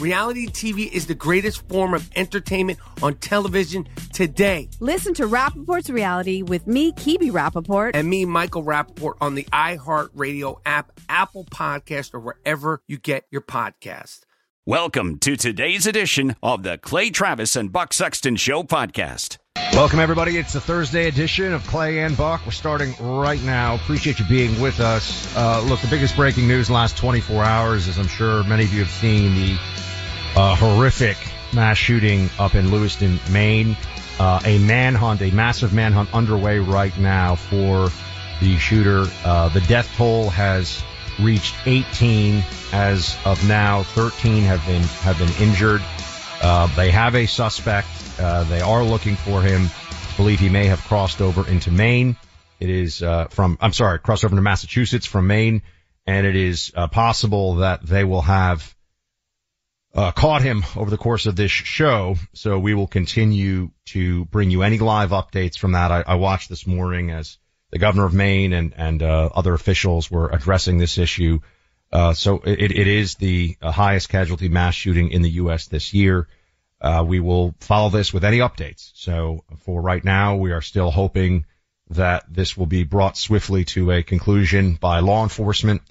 Reality TV is the greatest form of entertainment on television today. Listen to Rappaport's Reality with me, Kibi Rappaport. And me, Michael Rappaport, on the iHeartRadio app, Apple Podcast, or wherever you get your podcast. Welcome to today's edition of the Clay Travis and Buck Sexton Show podcast. Welcome, everybody. It's the Thursday edition of Clay and Buck. We're starting right now. Appreciate you being with us. Uh, look, the biggest breaking news in the last 24 hours, as I'm sure many of you have seen, the uh, horrific mass shooting up in Lewiston, Maine. Uh, a manhunt, a massive manhunt underway right now for the shooter. Uh, the death toll has reached 18 as of now. 13 have been have been injured. Uh, they have a suspect. Uh, they are looking for him. Believe he may have crossed over into Maine. It is uh, from I'm sorry, crossed over to Massachusetts from Maine, and it is possible that they will have uh, caught him over the course of this show. So we will continue to bring you any live updates from that. I, I watched this morning as the governor of Maine and, and, uh, other officials were addressing this issue. Uh, so it, it is the uh, highest casualty mass shooting in the U.S. this year. Uh, we will follow this with any updates. So for right now, we are still hoping that this will be brought swiftly to a conclusion by law enforcement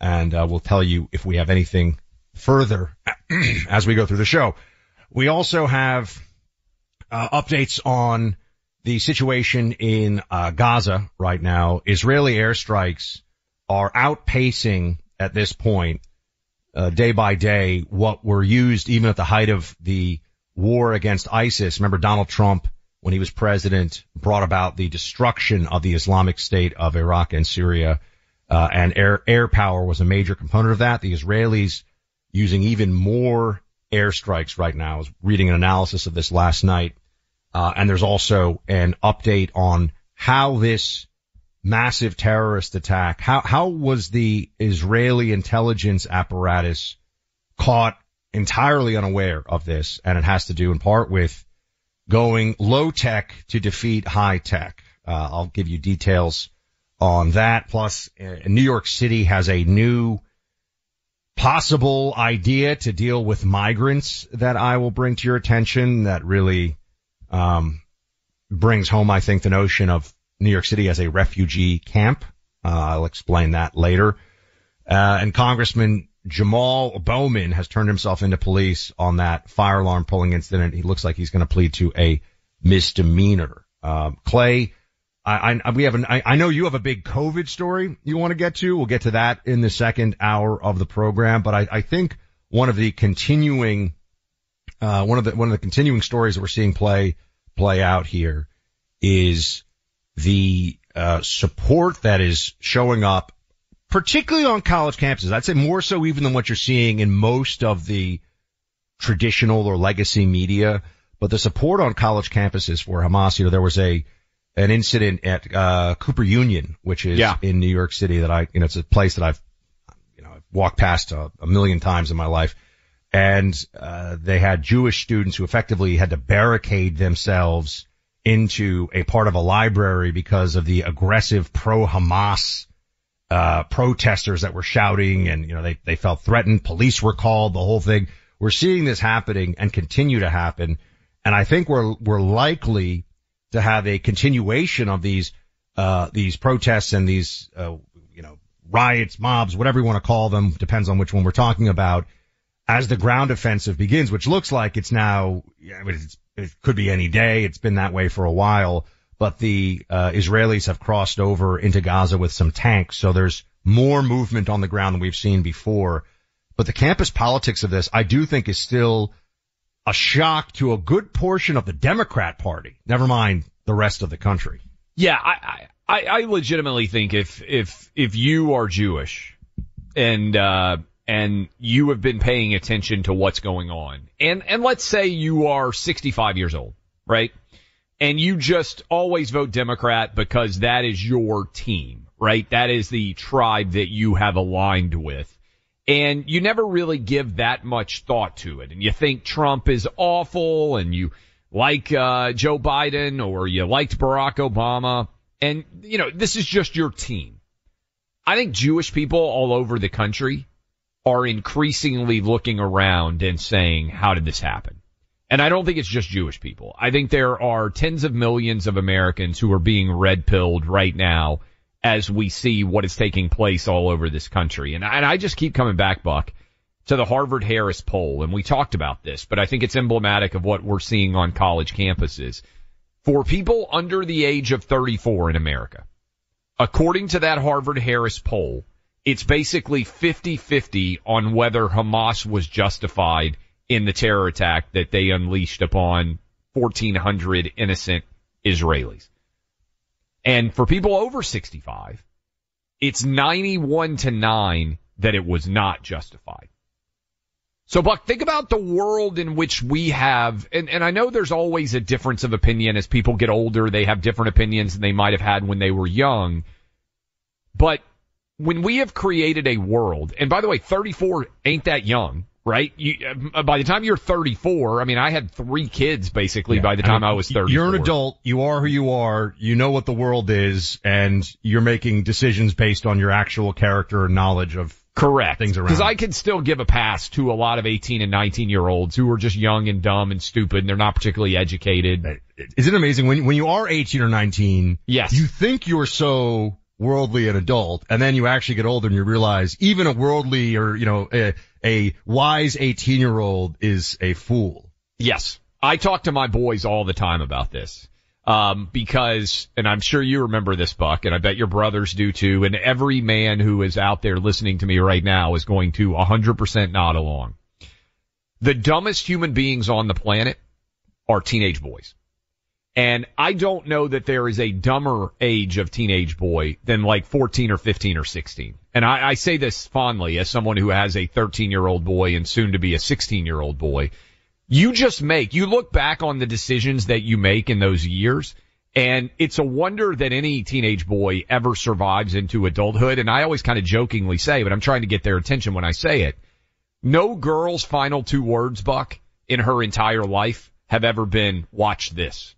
and uh, we'll tell you if we have anything further as we go through the show. We also have uh, updates on the situation in uh, Gaza right now. Israeli airstrikes are outpacing at this point, uh, day by day, what were used even at the height of the war against ISIS. Remember Donald Trump, when he was president, brought about the destruction of the Islamic State of Iraq and Syria, uh, and air air power was a major component of that. The Israelis using even more airstrikes right now. I was reading an analysis of this last night. Uh, and there's also an update on how this massive terrorist attack, how, how was the Israeli intelligence apparatus caught entirely unaware of this? And it has to do in part with going low tech to defeat high tech. Uh, I'll give you details on that. Plus, uh, New York City has a new possible idea to deal with migrants that I will bring to your attention that really um, brings home, I think, the notion of New York City as a refugee camp. Uh, I'll explain that later. Uh, and Congressman Jamal Bowman has turned himself into police on that fire alarm pulling incident. He looks like he's going to plead to a misdemeanor. Um, Clay, I, I, we have an, I, I know you have a big COVID story you want to get to. We'll get to that in the second hour of the program, but I, I think one of the continuing, uh, one of the, one of the continuing stories that we're seeing play, play out here is the, uh, support that is showing up, particularly on college campuses. I'd say more so even than what you're seeing in most of the traditional or legacy media, but the support on college campuses for Hamas, you know, there was a, an incident at uh, Cooper Union, which is yeah. in New York City that I, you know, it's a place that I've, you know, I've walked past a, a million times in my life. And, uh, they had Jewish students who effectively had to barricade themselves into a part of a library because of the aggressive pro-Hamas, uh, protesters that were shouting and, you know, they, they felt threatened. Police were called, the whole thing. We're seeing this happening and continue to happen. And I think we're, we're likely to have a continuation of these, uh, these protests and these, uh, you know, riots, mobs, whatever you want to call them, depends on which one we're talking about, as the ground offensive begins, which looks like it's now, I mean, it could be any day. It's been that way for a while, but the uh, Israelis have crossed over into Gaza with some tanks, so there's more movement on the ground than we've seen before. But the campus politics of this, I do think, is still a shock to a good portion of the Democrat Party. Never mind the rest of the country. Yeah, I, I, I legitimately think if if if you are Jewish and uh, and you have been paying attention to what's going on, and and let's say you are 65 years old, right? And you just always vote Democrat because that is your team, right? That is the tribe that you have aligned with. And you never really give that much thought to it. And you think Trump is awful and you like, uh, Joe Biden or you liked Barack Obama. And, you know, this is just your team. I think Jewish people all over the country are increasingly looking around and saying, how did this happen? And I don't think it's just Jewish people. I think there are tens of millions of Americans who are being red pilled right now as we see what is taking place all over this country. And, and I just keep coming back, Buck, to the Harvard Harris poll. And we talked about this, but I think it's emblematic of what we're seeing on college campuses. For people under the age of 34 in America, according to that Harvard Harris poll, it's basically 50-50 on whether Hamas was justified in the terror attack that they unleashed upon 1400 innocent Israelis. And for people over 65, it's 91 to 9 that it was not justified. So Buck, think about the world in which we have, and, and I know there's always a difference of opinion as people get older, they have different opinions than they might have had when they were young. But when we have created a world, and by the way, 34 ain't that young, right? You, uh, by the time you're 34, I mean, I had three kids basically yeah, by the time I, mean, I was 30. You're an adult. You are who you are. You know what the world is and you're making decisions based on your actual character and knowledge of Correct. Things around. Because I can still give a pass to a lot of 18 and 19 year olds who are just young and dumb and stupid and they're not particularly educated. Is it amazing when, when you are 18 or 19? Yes. You think you're so worldly and adult, and then you actually get older and you realize even a worldly or, you know, a, a wise 18 year old is a fool. Yes. I talk to my boys all the time about this. Um, because, and I'm sure you remember this, Buck, and I bet your brothers do too, and every man who is out there listening to me right now is going to 100% nod along. The dumbest human beings on the planet are teenage boys. And I don't know that there is a dumber age of teenage boy than like 14 or 15 or 16. And I, I say this fondly as someone who has a 13 year old boy and soon to be a 16 year old boy. You just make, you look back on the decisions that you make in those years and it's a wonder that any teenage boy ever survives into adulthood. And I always kind of jokingly say, but I'm trying to get their attention when I say it. No girl's final two words, Buck, in her entire life have ever been watch this.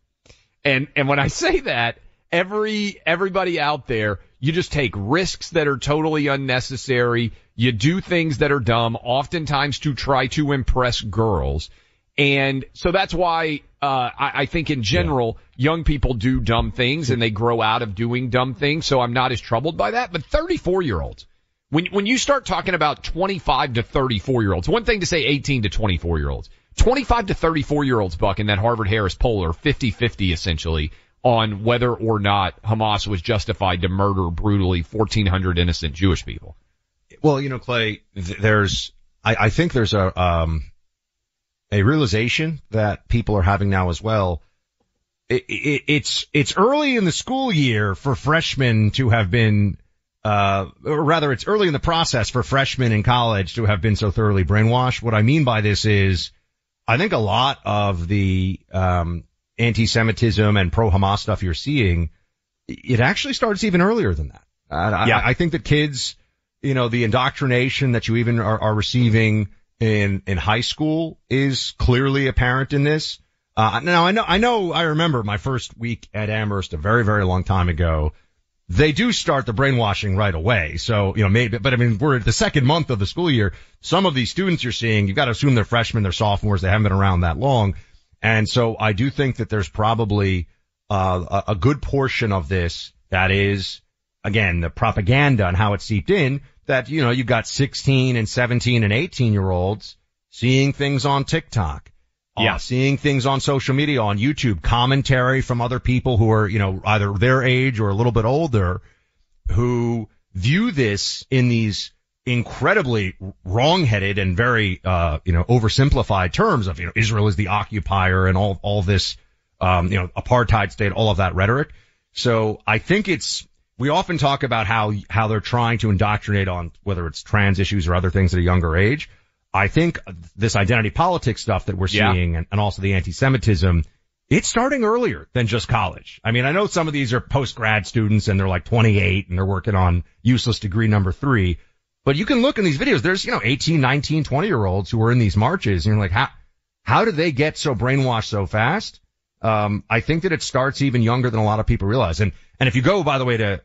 And, and when I say that, every, everybody out there, you just take risks that are totally unnecessary. You do things that are dumb, oftentimes to try to impress girls. And so that's why, uh, I, I think in general, yeah. young people do dumb things and they grow out of doing dumb things. So I'm not as troubled by that. But 34 year olds, when, when you start talking about 25 to 34 year olds, one thing to say 18 to 24 year olds. 25 to 34 year olds, Buck, in that Harvard Harris poll are 50-50 essentially on whether or not Hamas was justified to murder brutally 1,400 innocent Jewish people. Well, you know, Clay, there's, I, I think there's a, um, a realization that people are having now as well. It, it, it's, it's early in the school year for freshmen to have been, uh, or rather it's early in the process for freshmen in college to have been so thoroughly brainwashed. What I mean by this is, I think a lot of the um, anti-Semitism and pro-Hamas stuff you're seeing, it actually starts even earlier than that. Uh, yeah. I, I, think that kids, you know, the indoctrination that you even are, are receiving in in high school is clearly apparent in this. Uh, now I know I know I remember my first week at Amherst a very very long time ago. They do start the brainwashing right away. So, you know, maybe, but I mean, we're at the second month of the school year. Some of these students you're seeing, you've got to assume they're freshmen, they're sophomores, they haven't been around that long. And so I do think that there's probably, uh, a, good portion of this that is, again, the propaganda and how it seeped in that, you know, you've got 16 and 17 and 18 year olds seeing things on TikTok. Uh, Yeah. seeing things on social media, on YouTube, commentary from other people who are, you know, either their age or a little bit older, who view this in these incredibly wrong-headed and very, uh, you know, oversimplified terms of, you know, Israel is the occupier and all, all this, um, you know, apartheid state, all of that rhetoric. So I think it's, we often talk about how, how they're trying to indoctrinate on whether it's trans issues or other things at a younger age. I think this identity politics stuff that we're Yeah. seeing and, and also the anti-Semitism, it's starting earlier than just college. I mean, I know some of these are post-grad students and they're like 28 and they're working on useless degree number three, but you can look in these videos. There's, you know, 18, 19, 20 year olds who are in these marches and you're like, how, how did they get so brainwashed so fast? Um, I think that it starts even younger than a lot of people realize. And, and if you go, by the way, to,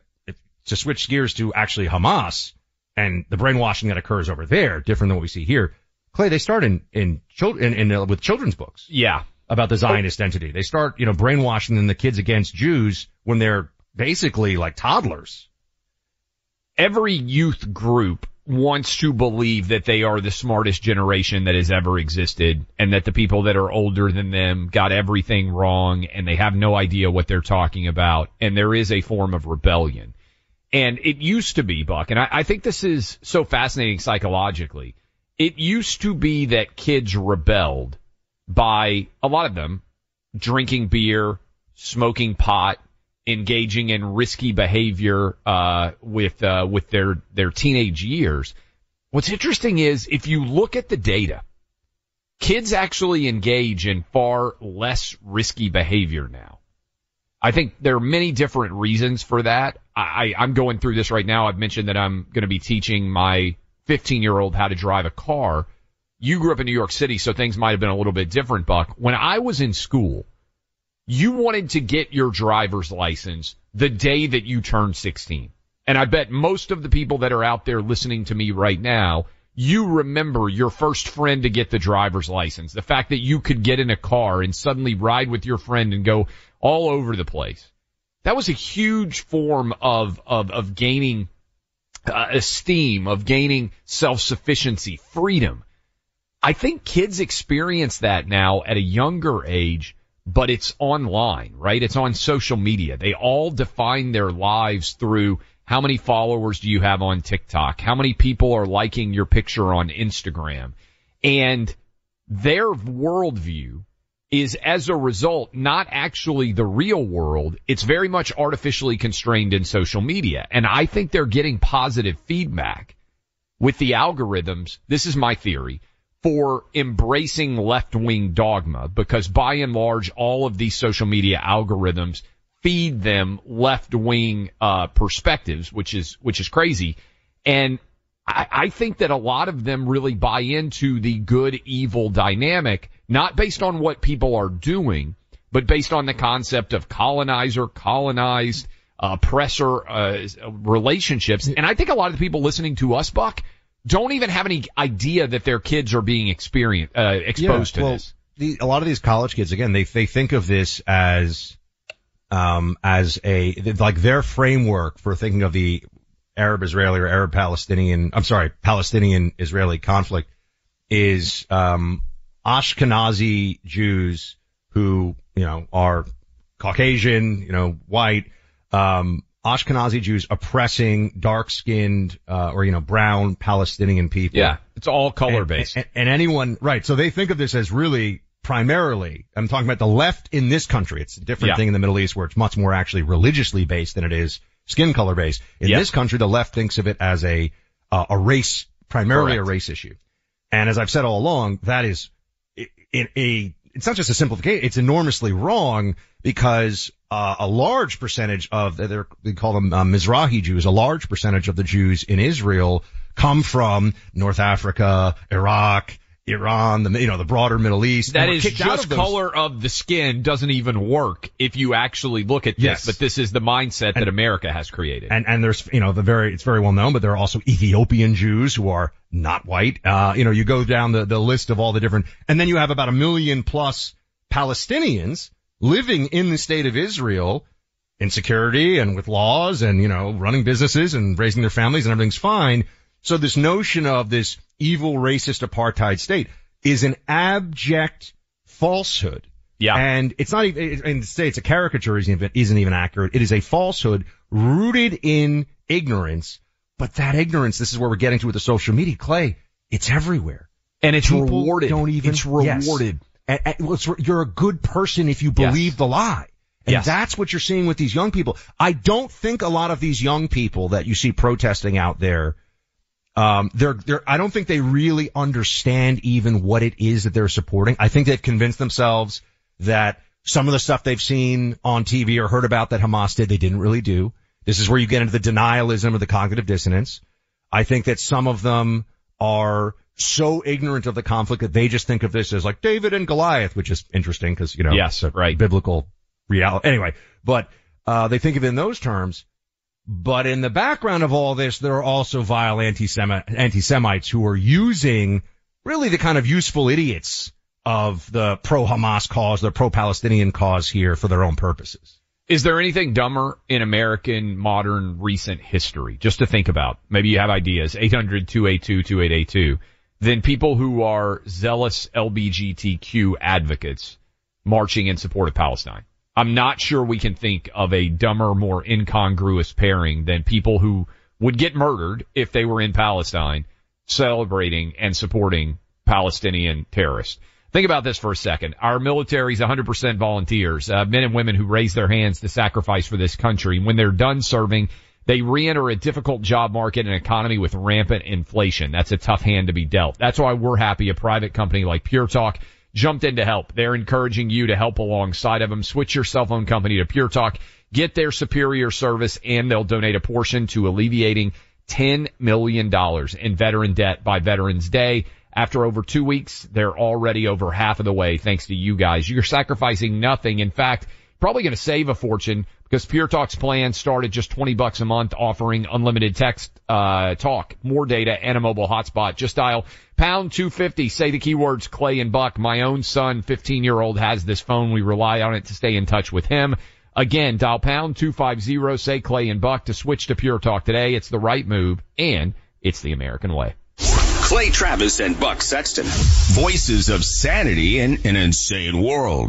to switch gears to actually Hamas and the brainwashing that occurs over there, different than what we see here. Clay, they start in, in children, in, in uh, with children's books Yeah. about the Zionist entity. They start, you know, brainwashing the kids against Jews when they're basically like toddlers. every youth group wants to believe that they are the smartest generation that has ever existed and that the people that are older than them got everything wrong and they have no idea what they're talking about and there is a form of rebellion. And it used to be, Buck, and I, I think this is so fascinating psychologically. It used to be that kids rebelled by a lot of them drinking beer, smoking pot, engaging in risky behavior uh, with uh, with their their teenage years. What's interesting is if you look at the data, kids actually engage in far less risky behavior now. I think there are many different reasons for that. I, I'm going through this right now. I've mentioned that I'm going to be teaching my 15 year old how to drive a car. You grew up in New York City, so things might have been a little bit different, Buck. When I was in school, you wanted to get your driver's license the day that you turned 16. And I bet most of the people that are out there listening to me right now, you remember your first friend to get the driver's license. The fact that you could get in a car and suddenly ride with your friend and go all over the place. That was a huge form of, of, of gaining uh, esteem, of gaining self-sufficiency, freedom. I think kids experience that now at a younger age, but it's online, right? It's on social media. They all define their lives through how many followers do you have on TikTok? How many people are liking your picture on Instagram? And their worldview is as a result not actually the real world. It's very much artificially constrained in social media. And I think they're getting positive feedback with the algorithms. This is my theory for embracing left-wing dogma because by and large all of these social media algorithms feed them left-wing uh, perspectives, which is which is crazy. And I, I think that a lot of them really buy into the good evil dynamic, not based on what people are doing, but based on the concept of colonizer, colonized, uh, oppressor uh, relationships. And I think a lot of the people listening to us, Buck, don't even have any idea that their kids are being experience, uh, exposed Yeah, to well, this. The, a lot of these college kids, again, they they think of this as um as a like their framework for thinking of the Arab Israeli or Arab Palestinian. I'm sorry, Palestinian Israeli conflict is um Ashkenazi Jews who you know are Caucasian, you know, white. Um, Ashkenazi Jews oppressing dark-skinned, uh, or, you know, brown Palestinian people. Yeah, it's all color based. And, and anyone, right. So they think of this as really primarily, I'm talking about the left in this country. It's a different Yeah. thing in the Middle East where it's much more actually religiously based than it is skin color based. In Yeah. this country, the left thinks of it as a, uh, a race, primarily Correct. a race issue. And as I've said all along, that is in a, it's not just a simplification, it's enormously wrong because uh, a large percentage of, they're, they call them uh, Mizrahi Jews, a large percentage of the Jews in Israel come from North Africa, Iraq, Iran, the you know the broader Middle East. That and is just of color of the skin doesn't even work if you actually look at this. Yes. But this is the mindset that America has created. And and there's you know the very it's very well known, but there are also Ethiopian Jews who are not white. Uh, you know, you go down the the list of all the different, and then you have about a million plus Palestinians living in the state of Israel in security and with laws and you know running businesses and raising their families and everything's fine. So this notion of this evil racist apartheid state is an abject falsehood. Yeah. And it's not even, and to say it's a caricature isn't even, isn't even accurate. It is a falsehood rooted in ignorance. But that ignorance, this is where we're getting to with the social media, Clay, it's everywhere. And it's People rewarded. Don't even, It's yes. rewarded. And- and- well, it's- you're a good person if you Yes. believe the lie. And Yes. that's what you're seeing with these young people. I don't think a lot of these young people that you see protesting out there, um, they're, they're, I don't think they really understand even what it is that they're supporting. I think they've convinced themselves that some of the stuff they've seen on TV or heard about that Hamas did, they didn't really do. This is where you get into the denialism or the cognitive dissonance. I think that some of them are so ignorant of the conflict that they just think of this as like David and Goliath, which is interesting because, you know, Yes, right. biblical reality. Anyway, but, uh, they think of it in those terms. But in the background of all this, there are also vile anti-Semi- anti-Semites who are using really the kind of useful idiots of the pro-Hamas cause, the pro-Palestinian cause here for their own purposes. Is there anything dumber in American modern recent history? Just to think about. Maybe you have ideas. 800-282-2882. Than people who are zealous LBGTQ advocates marching in support of Palestine. I'm not sure we can think of a dumber, more incongruous pairing than people who would get murdered if they were in Palestine celebrating and supporting Palestinian terrorists. Think about this for a second. Our military is 100% volunteers, uh, men and women who raise their hands to sacrifice for this country. When they're done serving, they re-enter a difficult job market and economy with rampant inflation. That's a tough hand to be dealt. That's why we're happy a private company like Pure Talk jumped in to help. They're encouraging you to help alongside of them. Switch your cell phone company to Pure Talk. Get their superior service and they'll donate a portion to alleviating $10 million in veteran debt by Veterans Day. After over two weeks, they're already over half of the way thanks to you guys. You're sacrificing nothing. In fact, probably going to save a fortune because Pure Talk's plan started just 20 bucks a month offering unlimited text, uh, talk, more data and a mobile hotspot. Just dial pound 250, say the keywords Clay and Buck. My own son, 15 year old has this phone. We rely on it to stay in touch with him. Again, dial pound 250, say Clay and Buck to switch to Pure Talk today. It's the right move and it's the American way. Clay Travis and Buck Sexton. Voices of sanity in an insane world.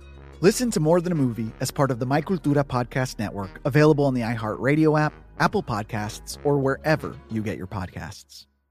Listen to More Than a Movie as part of the My Cultura Podcast Network, available on the iHeartRadio app, Apple Podcasts, or wherever you get your podcasts.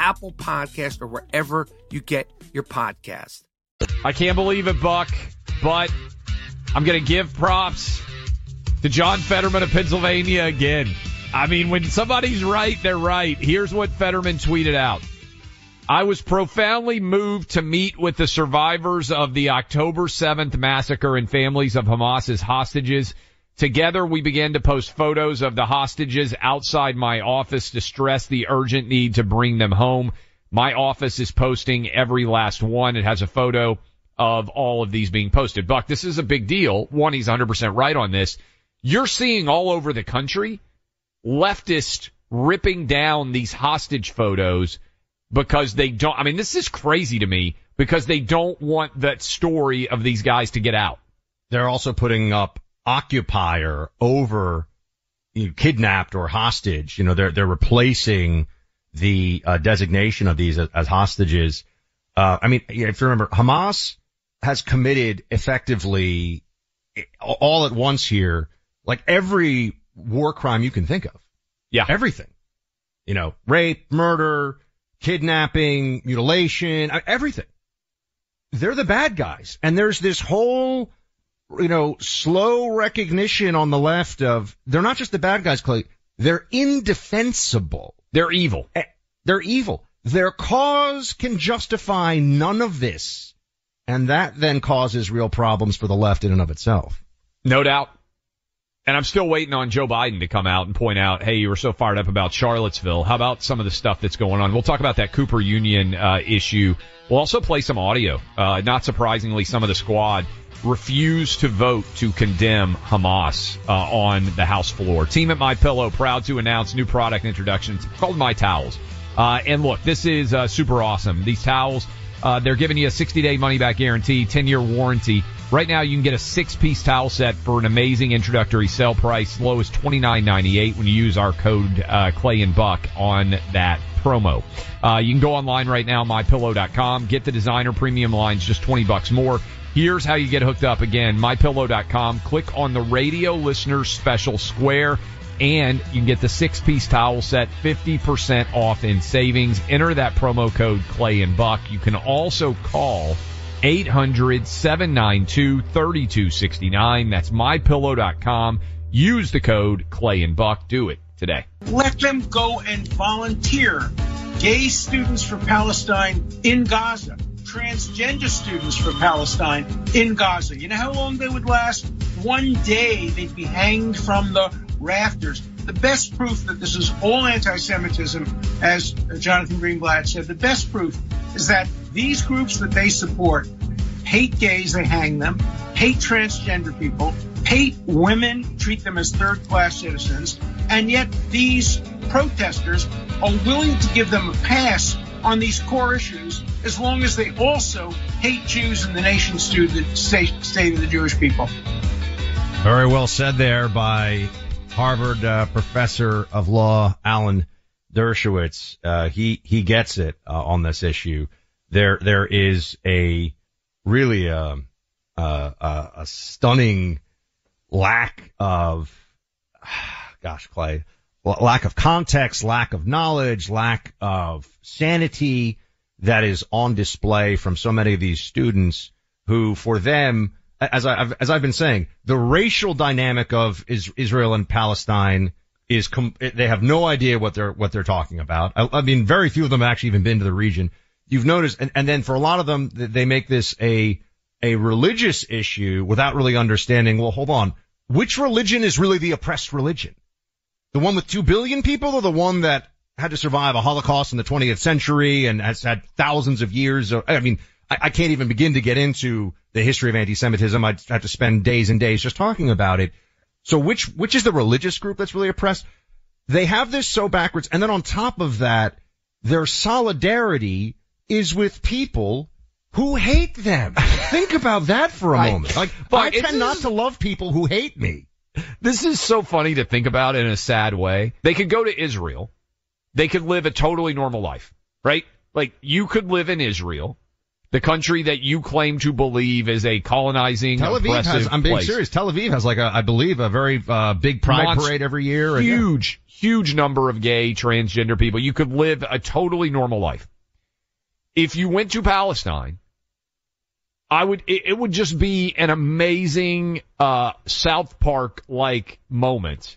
Apple Podcast, or wherever you get your podcast. I can't believe it, Buck, but I'm going to give props to John Fetterman of Pennsylvania again. I mean, when somebody's right, they're right. Here's what Fetterman tweeted out. I was profoundly moved to meet with the survivors of the October 7th massacre and families of Hamas's hostages. Together, we began to post photos of the hostages outside my office to stress the urgent need to bring them home. My office is posting every last one. It has a photo of all of these being posted. Buck, this is a big deal. One, he's 100% right on this. You're seeing all over the country leftists ripping down these hostage photos because they don't, I mean, this is crazy to me because they don't want that story of these guys to get out. They're also putting up occupier over you know, kidnapped or hostage. You know, they're they're replacing the uh, designation of these as, as hostages. Uh, I mean, if you remember, Hamas has committed effectively all at once here, like every war crime you can think of. Yeah, everything. You know, rape, murder, kidnapping, mutilation, uh, everything. They're the bad guys, and there's this whole you know, slow recognition on the left of they're not just the bad guys, Clay. They're indefensible. They're evil. Eh, They're evil. Their cause can justify none of this. And that then causes real problems for the left in and of itself. No doubt. And I'm still waiting on Joe Biden to come out and point out, hey, you were so fired up about Charlottesville. How about some of the stuff that's going on? We'll talk about that Cooper Union uh, issue. We'll also play some audio. Uh, not surprisingly, some of the squad refused to vote to condemn Hamas uh, on the House floor. Team at My Pillow proud to announce new product introductions called My Towels. Uh, and look, this is uh, super awesome. These towels, uh, they're giving you a 60 day money back guarantee, 10 year warranty. Right now, you can get a six piece towel set for an amazing introductory sale price, low as $29.98 when you use our code uh, Clay and Buck on that promo. Uh, you can go online right now, mypillow.com, get the designer premium lines, just 20 bucks more. Here's how you get hooked up again, mypillow.com. Click on the radio listeners special square and you can get the six piece towel set 50% off in savings. Enter that promo code Clay and Buck. You can also call 800-792-3269. That's mypillow.com. Use the code Clay and Buck. Do it today. Let them go and volunteer. Gay students for Palestine in Gaza, transgender students from Palestine in Gaza. You know how long they would last? One day they'd be hanged from the rafters. The best proof that this is all anti Semitism, as Jonathan Greenblatt said, the best proof is that these groups that they support hate gays, they hang them, hate transgender people, hate women, treat them as third class citizens, and yet these protesters are willing to give them a pass on these core issues as long as they also hate Jews and the nation state, of the Jewish people. Very well said there by Harvard uh, professor of law Alan Dershowitz. Uh, he he gets it uh, on this issue. There there is a really a, a, a stunning lack of gosh Clay lack of context, lack of knowledge, lack of sanity that is on display from so many of these students who for them as I, as I've been saying, the racial dynamic of is, Israel and Palestine is, com- they have no idea what they're, what they're talking about. I, I, mean, very few of them have actually even been to the region. You've noticed, and, and then for a lot of them, they make this a, a religious issue without really understanding, well, hold on, which religion is really the oppressed religion? The one with two billion people or the one that had to survive a Holocaust in the 20th century and has had thousands of years of, I mean, I, I can't even begin to get into the history of anti-Semitism. I'd have to spend days and days just talking about it. So which, which is the religious group that's really oppressed? they have this so backwards. And then on top of that, their solidarity is with people who hate them. Think about that for a Right. moment. Like, But I tend not to love people who hate me. This is so funny to think about in a sad way. They could go to Israel. They could live a totally normal life, right? Like you could live in Israel, the country that you claim to believe is a colonizing, Tel Aviv has, I'm being place. serious, Tel Aviv has like a, I believe, a very, uh, big pride Monst- parade every year. Huge, huge number of gay, transgender people. You could live a totally normal life. If you went to Palestine, I would, it, it would just be an amazing, uh, South Park like moment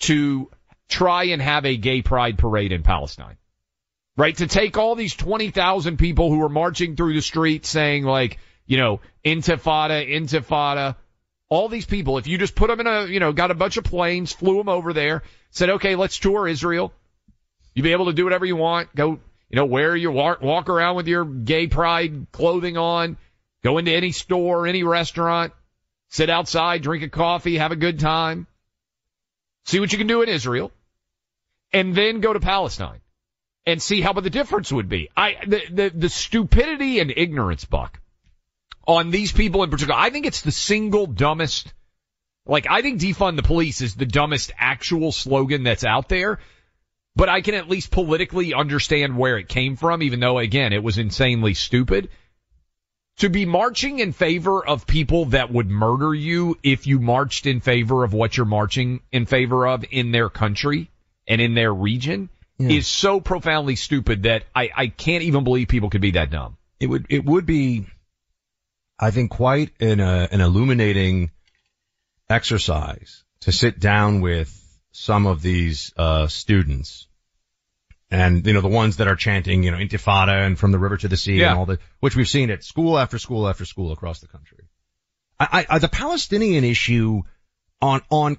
to try and have a gay pride parade in Palestine. Right? To take all these 20,000 people who are marching through the streets saying like, you know, intifada, intifada, all these people, if you just put them in a, you know, got a bunch of planes, flew them over there, said, okay, let's tour Israel. You'll be able to do whatever you want. Go, you know, wear your walk, walk around with your gay pride clothing on. Go into any store, any restaurant, sit outside, drink a coffee, have a good time. See what you can do in Israel. And then go to Palestine and see how the difference would be. I, the, the, the stupidity and ignorance, Buck, on these people in particular, I think it's the single dumbest, like, I think defund the police is the dumbest actual slogan that's out there. But I can at least politically understand where it came from, even though again, it was insanely stupid. To be marching in favor of people that would murder you if you marched in favor of what you're marching in favor of in their country and in their region is so profoundly stupid that I, I can't even believe people could be that dumb. It would, it would be, I think, quite an, uh, an illuminating exercise to sit down with some of these, uh, students and, you know, the ones that are chanting, you know, intifada and from the river to the sea Yeah. and all the, which we've seen at school after school after school across the country. I, I, the Palestinian issue on, on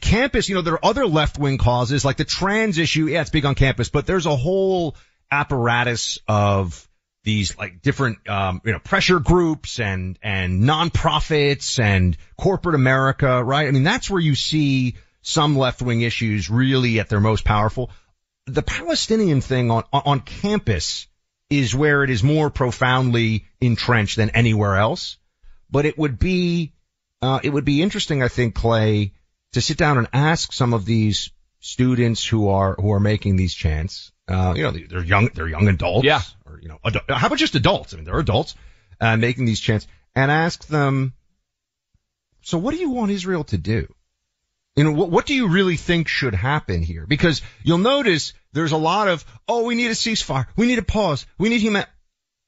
campus, you know, there are other left-wing causes like the trans issue. Yeah, it's big on campus, but there's a whole apparatus of these like different, um, you know, pressure groups and, and nonprofits and corporate America, right? I mean, that's where you see some left-wing issues really at their most powerful. The Palestinian thing on, on campus is where it is more profoundly entrenched than anywhere else. But it would be, uh, it would be interesting, I think, Clay, to sit down and ask some of these students who are, who are making these chants, uh, you know, they're young, they're young adults. Yeah. Or, you know, adu- how about just adults? I mean, they're adults, uh, making these chants and ask them, so what do you want Israel to do? You know, what, what do you really think should happen here? Because you'll notice there's a lot of, oh, we need a ceasefire. We need a pause. We need human,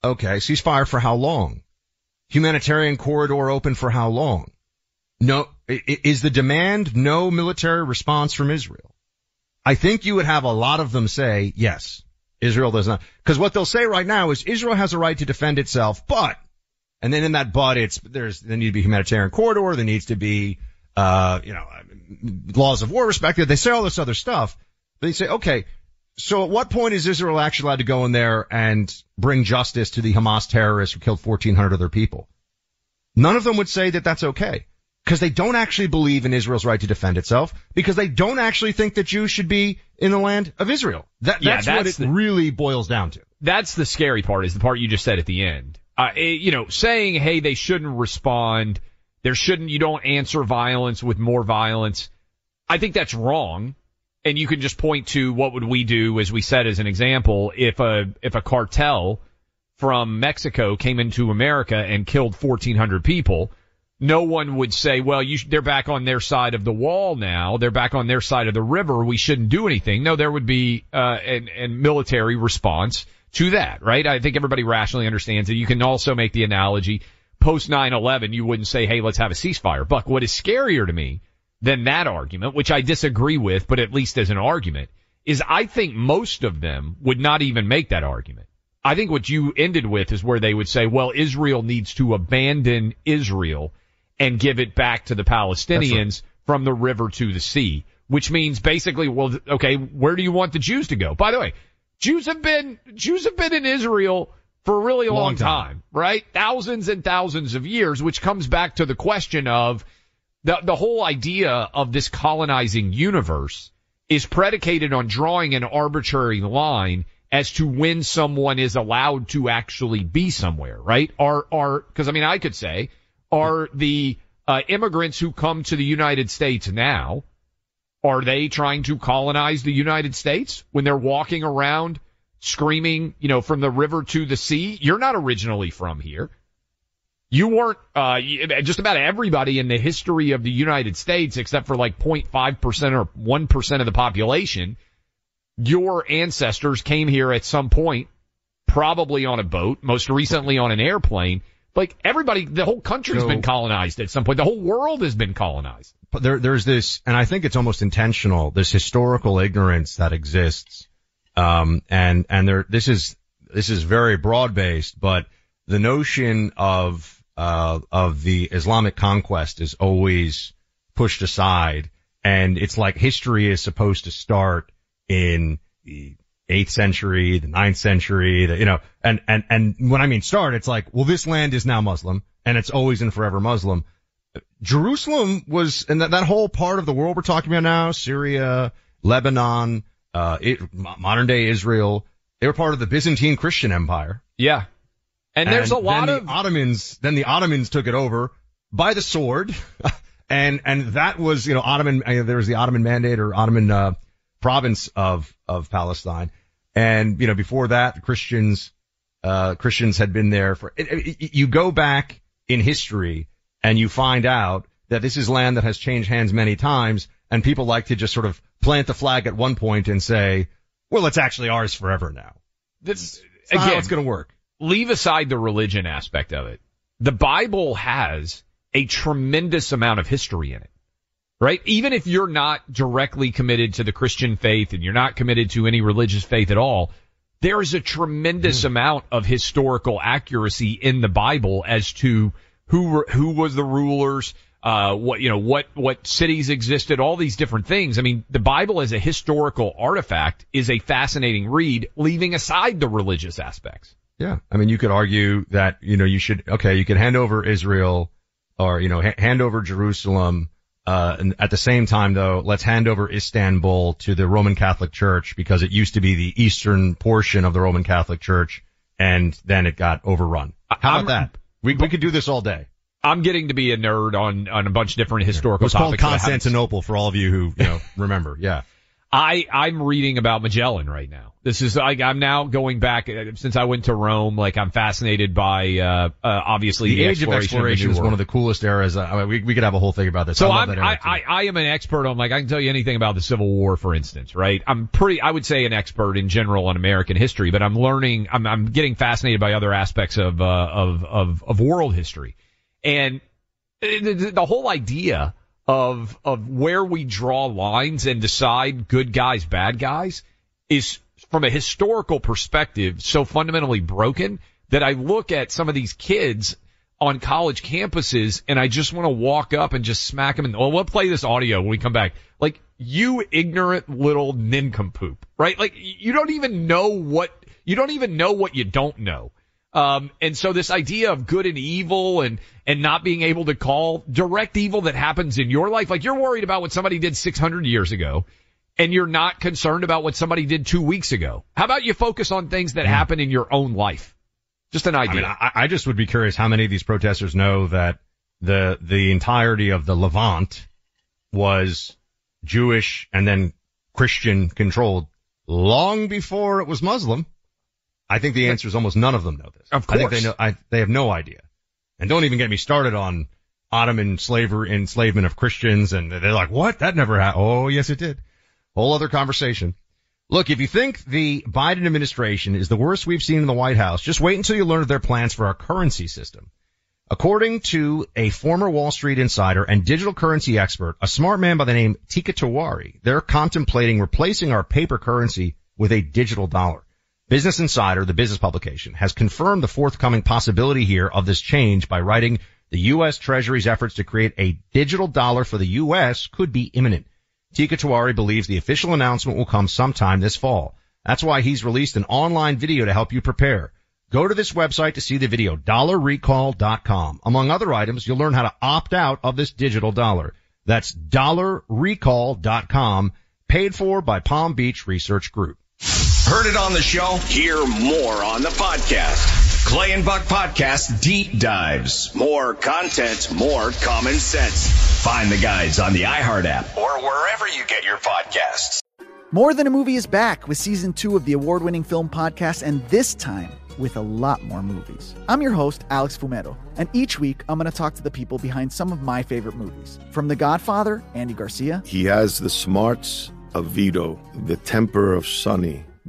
okay, ceasefire for how long? Humanitarian corridor open for how long? No, is the demand no military response from Israel? I think you would have a lot of them say, yes, Israel does not. Cause what they'll say right now is Israel has a right to defend itself, but, and then in that but it's, there's, there need to be humanitarian corridor, there needs to be, uh, you know, laws of war respected. They say all this other stuff. They say, okay, so at what point is Israel actually allowed to go in there and bring justice to the Hamas terrorists who killed 1400 other people? None of them would say that that's okay. Because they don't actually believe in Israel's right to defend itself, because they don't actually think that Jews should be in the land of Israel. That, Yeah, that's, what it the- really boils down to. that's the scary part is the part you just said at the end. Uh, eh, you know, saying, hey, they shouldn't respond. There shouldn't, you don't answer violence with more violence. I think that's wrong. And you can just point to what would we do, as we said as an example, if a, if a cartel from Mexico came into America and killed 1400 people, no one would say, well, sh- they're back on their side of the wall now. They're back on their side of the river. We shouldn't do anything. No, there would be, uh, an military response to that, right? I think everybody rationally understands that You can also make the analogy post 9-11, you wouldn't say, hey, let's have a ceasefire. Buck, what is scarier to me than that argument, which I disagree with, but at least as an argument, is I think most of them would not even make that argument. I think what you ended with is where they would say, well, Israel needs to abandon Israel and give it back to the Palestinians from the river to the sea, which means basically, well, okay, where do you want the Jews to go? By the way, Jews have been, Jews have been in Israel for a really long, Long time. time, right? Thousands and thousands of years, which comes back to the question of the, the whole idea of this colonizing universe is predicated on drawing an arbitrary line as to when someone is allowed to actually be somewhere, right? Are, are, cause I mean, I could say, are the uh, immigrants who come to the United States now, are they trying to colonize the United States when they're walking around screaming, you know, from the river to the sea? You're not originally from here. You weren't, uh, just about everybody in the history of the United States, except for like 0.5% or 1% of the population, your ancestors came here at some point, probably on a boat, most recently on an airplane. Like everybody, the whole country's So- been colonized at some point. The whole world has been colonized. But there, there's this, and I think it's almost intentional, this historical ignorance that exists. Um, and, and there, this is, this is very broad based, but the notion of, uh, of the Islamic conquest is always pushed aside. And it's like history is supposed to start in the eighth century, the ninth century, the, you know, and, and, and when I mean start, it's like, well, this land is now Muslim and it's always and forever Muslim. Jerusalem was, and that, that whole part of the world we're talking about now, Syria, Lebanon, uh, it, modern day Israel, they were part of the Byzantine Christian Empire. Yeah. And there's a lot of the Ottomans, then the Ottomans took it over by the sword. and, and that was, you know, Ottoman, uh, there was the Ottoman mandate or Ottoman, uh, province of, of Palestine. And, you know, before that, the Christians, uh, Christians had been there for, it, it, you go back in history and you find out that this is land that has changed hands many times and people like to just sort of plant the flag at one point and say, well, it's actually ours forever now. This, It's how again, it's going to work. leave aside the religion aspect of it. The Bible has a tremendous amount of history in it, right? Even if you're not directly committed to the Christian faith and you're not committed to any religious faith at all, there is a tremendous hmm. amount of historical accuracy in the Bible as to who were, who was the rulers, uh, what, you know, what, what cities existed, all these different things. I mean, the Bible as a historical artifact is a fascinating read, leaving aside the religious aspects. Yeah. I mean, you could argue that, you know, you should, okay, you could hand over Israel or, you know, ha- hand over Jerusalem. Uh, and at the same time though, let's hand over Istanbul to the Roman Catholic Church because it used to be the eastern portion of the Roman Catholic Church and then it got overrun. How I'm- about that? We, we could do this all day. I'm getting to be a nerd on, on a bunch of different historical It's called topics. that Constantinople for all of you who, you know, remember. Yeah. I, I'm reading about Magellan right now. This is like, I'm now going back, uh, since I went to Rome, like I'm fascinated by, uh, uh, obviously The, the, age of exploration New is one of the coolest eras. I mean, we, we could have a whole thing about this. So I I'm, I, I, I am an expert on like, I can tell you anything about the Civil War, for instance, right? I'm pretty, I would say an expert in general on American history, but I'm learning, I'm, I'm getting fascinated by other aspects of, uh, of, of, of world history. And uh, the, whole idea of, of where we draw lines and decide good guys, bad guys is from a historical perspective so fundamentally broken that I look at some of these kids on college campuses and I just want to walk up and just smack them And we'll play this audio when we come back. Like you ignorant little nincompoop, right? Like you don't even know what, you don't even know what you don't know. Um, and so this idea of good and evil and, and not being able to call direct evil that happens in your life, like you're worried about what somebody did 600 years ago and you're not concerned about what somebody did two weeks ago. How about you focus on things that happen in your own life? Just an I idea. mean, I, I just would be curious how many of these protesters know that the the entirety of the Levant was Jewish and then Christian controlled long before it was Muslim. I think the answer is almost none of them know this. Of I think they course. know. I, they have no idea. And don't even get me started on Ottoman slavery, enslavement of Christians, and they're like, "What? That never happened." Oh, yes, it did. Whole other conversation. Look, if you think the Biden administration is the worst we've seen in the White House, just wait until you learn of their plans for our currency system. According to a former Wall Street insider and digital currency expert, a smart man by the name Teeka Tiwari, they're contemplating replacing our paper currency with a digital dollar. Business Insider, the business publication, has confirmed the forthcoming possibility here of this change by writing the U.S. Treasury's efforts to create a digital dollar for the U.S. could be imminent. Teeka Tiwari believes the official announcement will come sometime this fall. That's why he's released an online video to help you prepare. Go to this website to see the video, dollarrecall.com. Among other items, you'll learn how to opt out of this digital dollar. That's dollarrecall.com. paid for by Palm Beach Research Group. Heard it on the show? Hear more on the podcast. Clay and Buck Podcast Deep Dives. More content, more common sense. Find the guides on the iHeart app or wherever you get your podcasts. More Than a Movie is back with season two of the award winning film podcast, and this time with a lot more movies. I'm your host, Alex Fumero, and each week I'm going to talk to the people behind some of my favorite movies. From The Godfather, Andy Garcia. He has the smarts of Vito, the temper of Sonny,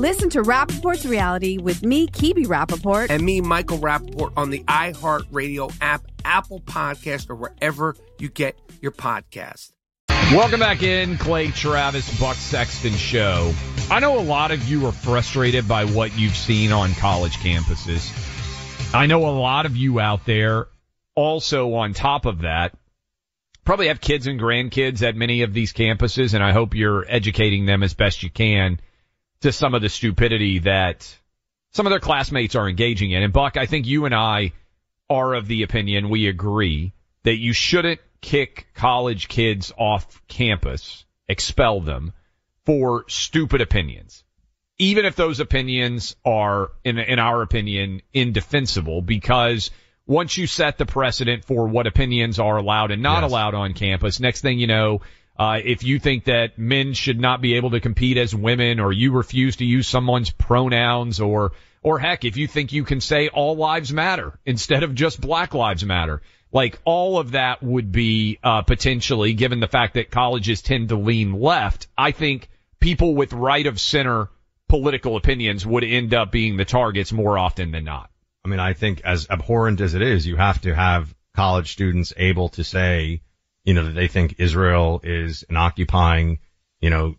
Listen to Rapaport's reality with me, Kebe Rapaport. And me, Michael Rapaport, on the iHeartRadio app, Apple Podcast, or wherever you get your podcast. Welcome back in, Clay Travis, Buck Sexton Show. I know a lot of you are frustrated by what you've seen on college campuses. I know a lot of you out there also on top of that probably have kids and grandkids at many of these campuses, and I hope you're educating them as best you can to some of the stupidity that some of their classmates are engaging in. And Buck, I think you and I are of the opinion, we agree, that you shouldn't kick college kids off campus, expel them for stupid opinions. Even if those opinions are, in, in our opinion, indefensible because once you set the precedent for what opinions are allowed and not Yes. allowed on campus, next thing you know, uh, if you think that men should not be able to compete as women or you refuse to use someone's pronouns or, or heck, if you think you can say all lives matter instead of just black lives matter, like all of that would be, uh, potentially, given the fact that colleges tend to lean left, I think people with right of center political opinions would end up being the targets more often than not. I mean, I think as abhorrent as it is, you have to have college students able to say, you know, that they think Israel is an occupying, you know,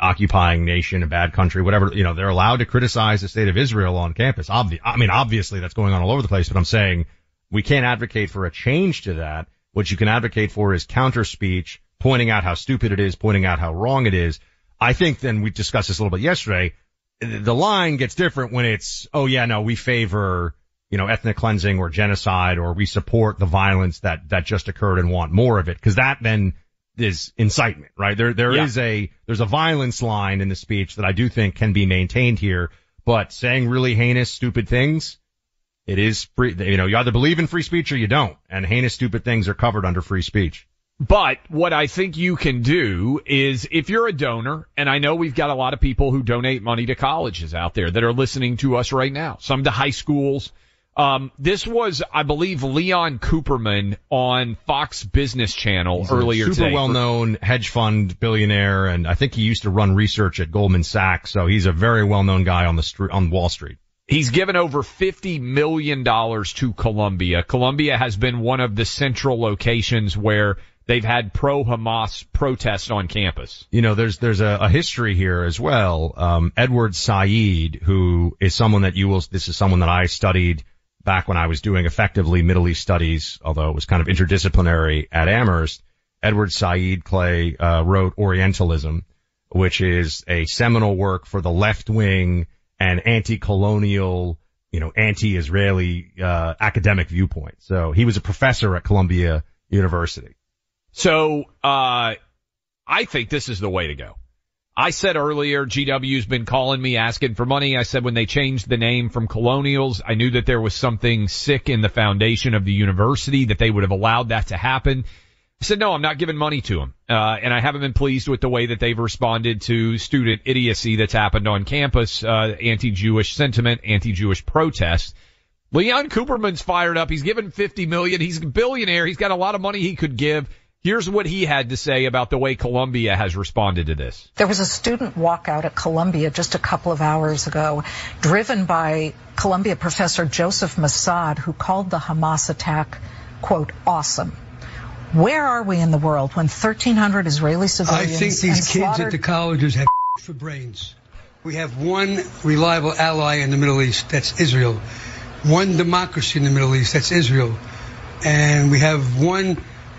occupying nation, a bad country, whatever, you know, they're allowed to criticize the state of Israel on campus. Obvi- I mean, obviously that's going on all over the place, but I'm saying we can't advocate for a change to that. What you can advocate for is counter speech, pointing out how stupid it is, pointing out how wrong it is. I think then we discussed this a little bit yesterday. The line gets different when it's, oh yeah, no, we favor, you know, ethnic cleansing or genocide or we support the violence that, that just occurred and want more of it. Cause that then is incitement, right? There, there is Yeah. a, there's a violence line in the speech that I do think can be maintained here, but saying really heinous, stupid things, it is free, you know, you either believe in free speech or you don't. And heinous, stupid things are covered under free speech. But what I think you can do is if you're a donor, and I know we've got a lot of people who donate money to colleges out there that are listening to us right now, some to high schools, Um, this was, I believe, Leon Cooperman on Fox Business Channel He's earlier super today. well known hedge fund billionaire, and I think he used to run research at Goldman Sachs. So he's a very well known guy on the street on Wall Street. He's given over $50 million to Columbia. Columbia has been one of the central locations where they've had pro-Hamas protests on campus. You know, there's there's a, a history here as well. Um, Edward Said, who is someone that you will. This is someone that I studied back when I was doing effectively Middle East studies, although it was kind of interdisciplinary at Amherst. Edward Said Clay uh, wrote Orientalism, which is a seminal work for the left wing and anti-colonial, you know, anti-Israeli uh, academic viewpoint. So he was a professor at Columbia University. So, uh, I think this is the way to go. I said earlier, GW's been calling me asking for money. I said when they changed the name from Colonials, I knew that there was something sick in the foundation of the university that they would have allowed that to happen. I said, no, I'm not giving money to them. Uh, and I haven't been pleased with the way that they've responded to student idiocy that's happened on campus, uh, anti-Jewish sentiment, anti-Jewish protests. Leon Cooperman's fired up. He's given 50 million. He's a billionaire. He's got a lot of money he could give. Here's what he had to say about the way Columbia has responded to this. There was a student walkout at Columbia just a couple of hours ago, driven by Columbia professor Joseph Massad, who called the Hamas attack, quote, awesome. Where are we in the world when 1,300 Israeli civilians? I think these and kids at the colleges have for brains. We have one reliable ally in the Middle East, that's Israel. One democracy in the Middle East, that's Israel. And we have one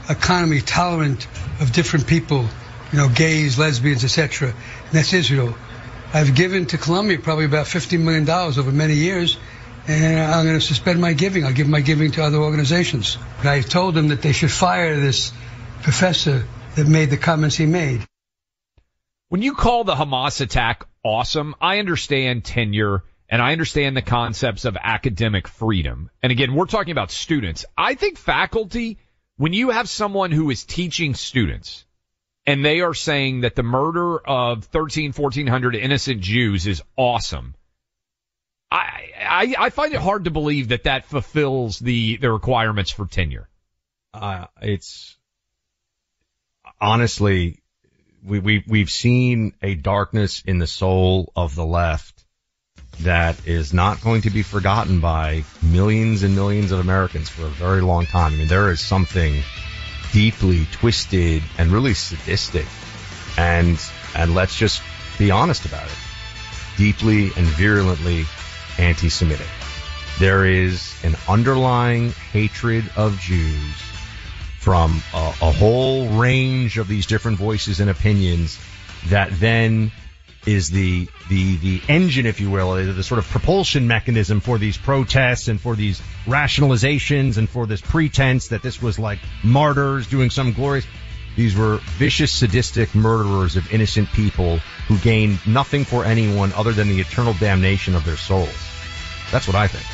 economy tolerant of different people, you know, gays, lesbians, etc. And that's Israel. I've given to Columbia probably about $50 million over many years, and I'm going to suspend my giving. I'll give my giving to other organizations. But I told them that they should fire this professor that made the comments he made. When you call the Hamas attack awesome, I understand tenure and I understand the concepts of academic freedom. And again, we're talking about students. I think faculty, when you have someone who is teaching students and they are saying that the murder of 13, 1400 innocent Jews is awesome, I, I, I find it hard to believe that that fulfills the, the requirements for tenure. Uh, it's honestly, we, we, we've seen a darkness in the soul of the left that is not going to be forgotten by millions and millions of Americans for a very long time. I mean, there is something deeply twisted and really sadistic and, and let's just be honest about it, deeply and virulently anti-Semitic. There is an underlying hatred of Jews from a, a whole range of these different voices and opinions that then is the the the engine, if you will, uh, the sort of propulsion mechanism for these protests and for these rationalizations and for this pretense that this was like martyrs doing some glorious. These were vicious, sadistic murderers of innocent people who gained nothing for anyone other than the eternal damnation of their souls. That's what I think.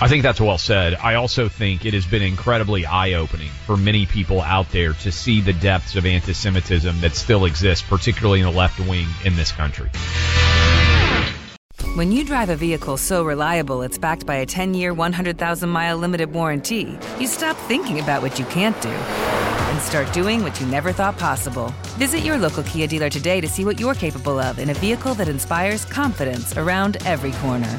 I think that's well said. I also think it has been incredibly eye-opening for many people out there to see the depths of anti-Semitism that still exists, particularly in the left wing in this country. When you drive a vehicle so reliable it's backed by a 10-year, 100,000-mile limited warranty, you stop thinking about what you can't do and start doing what you never thought possible. Visit your local Kia dealer today to see what you're capable of in a vehicle that inspires confidence around every corner.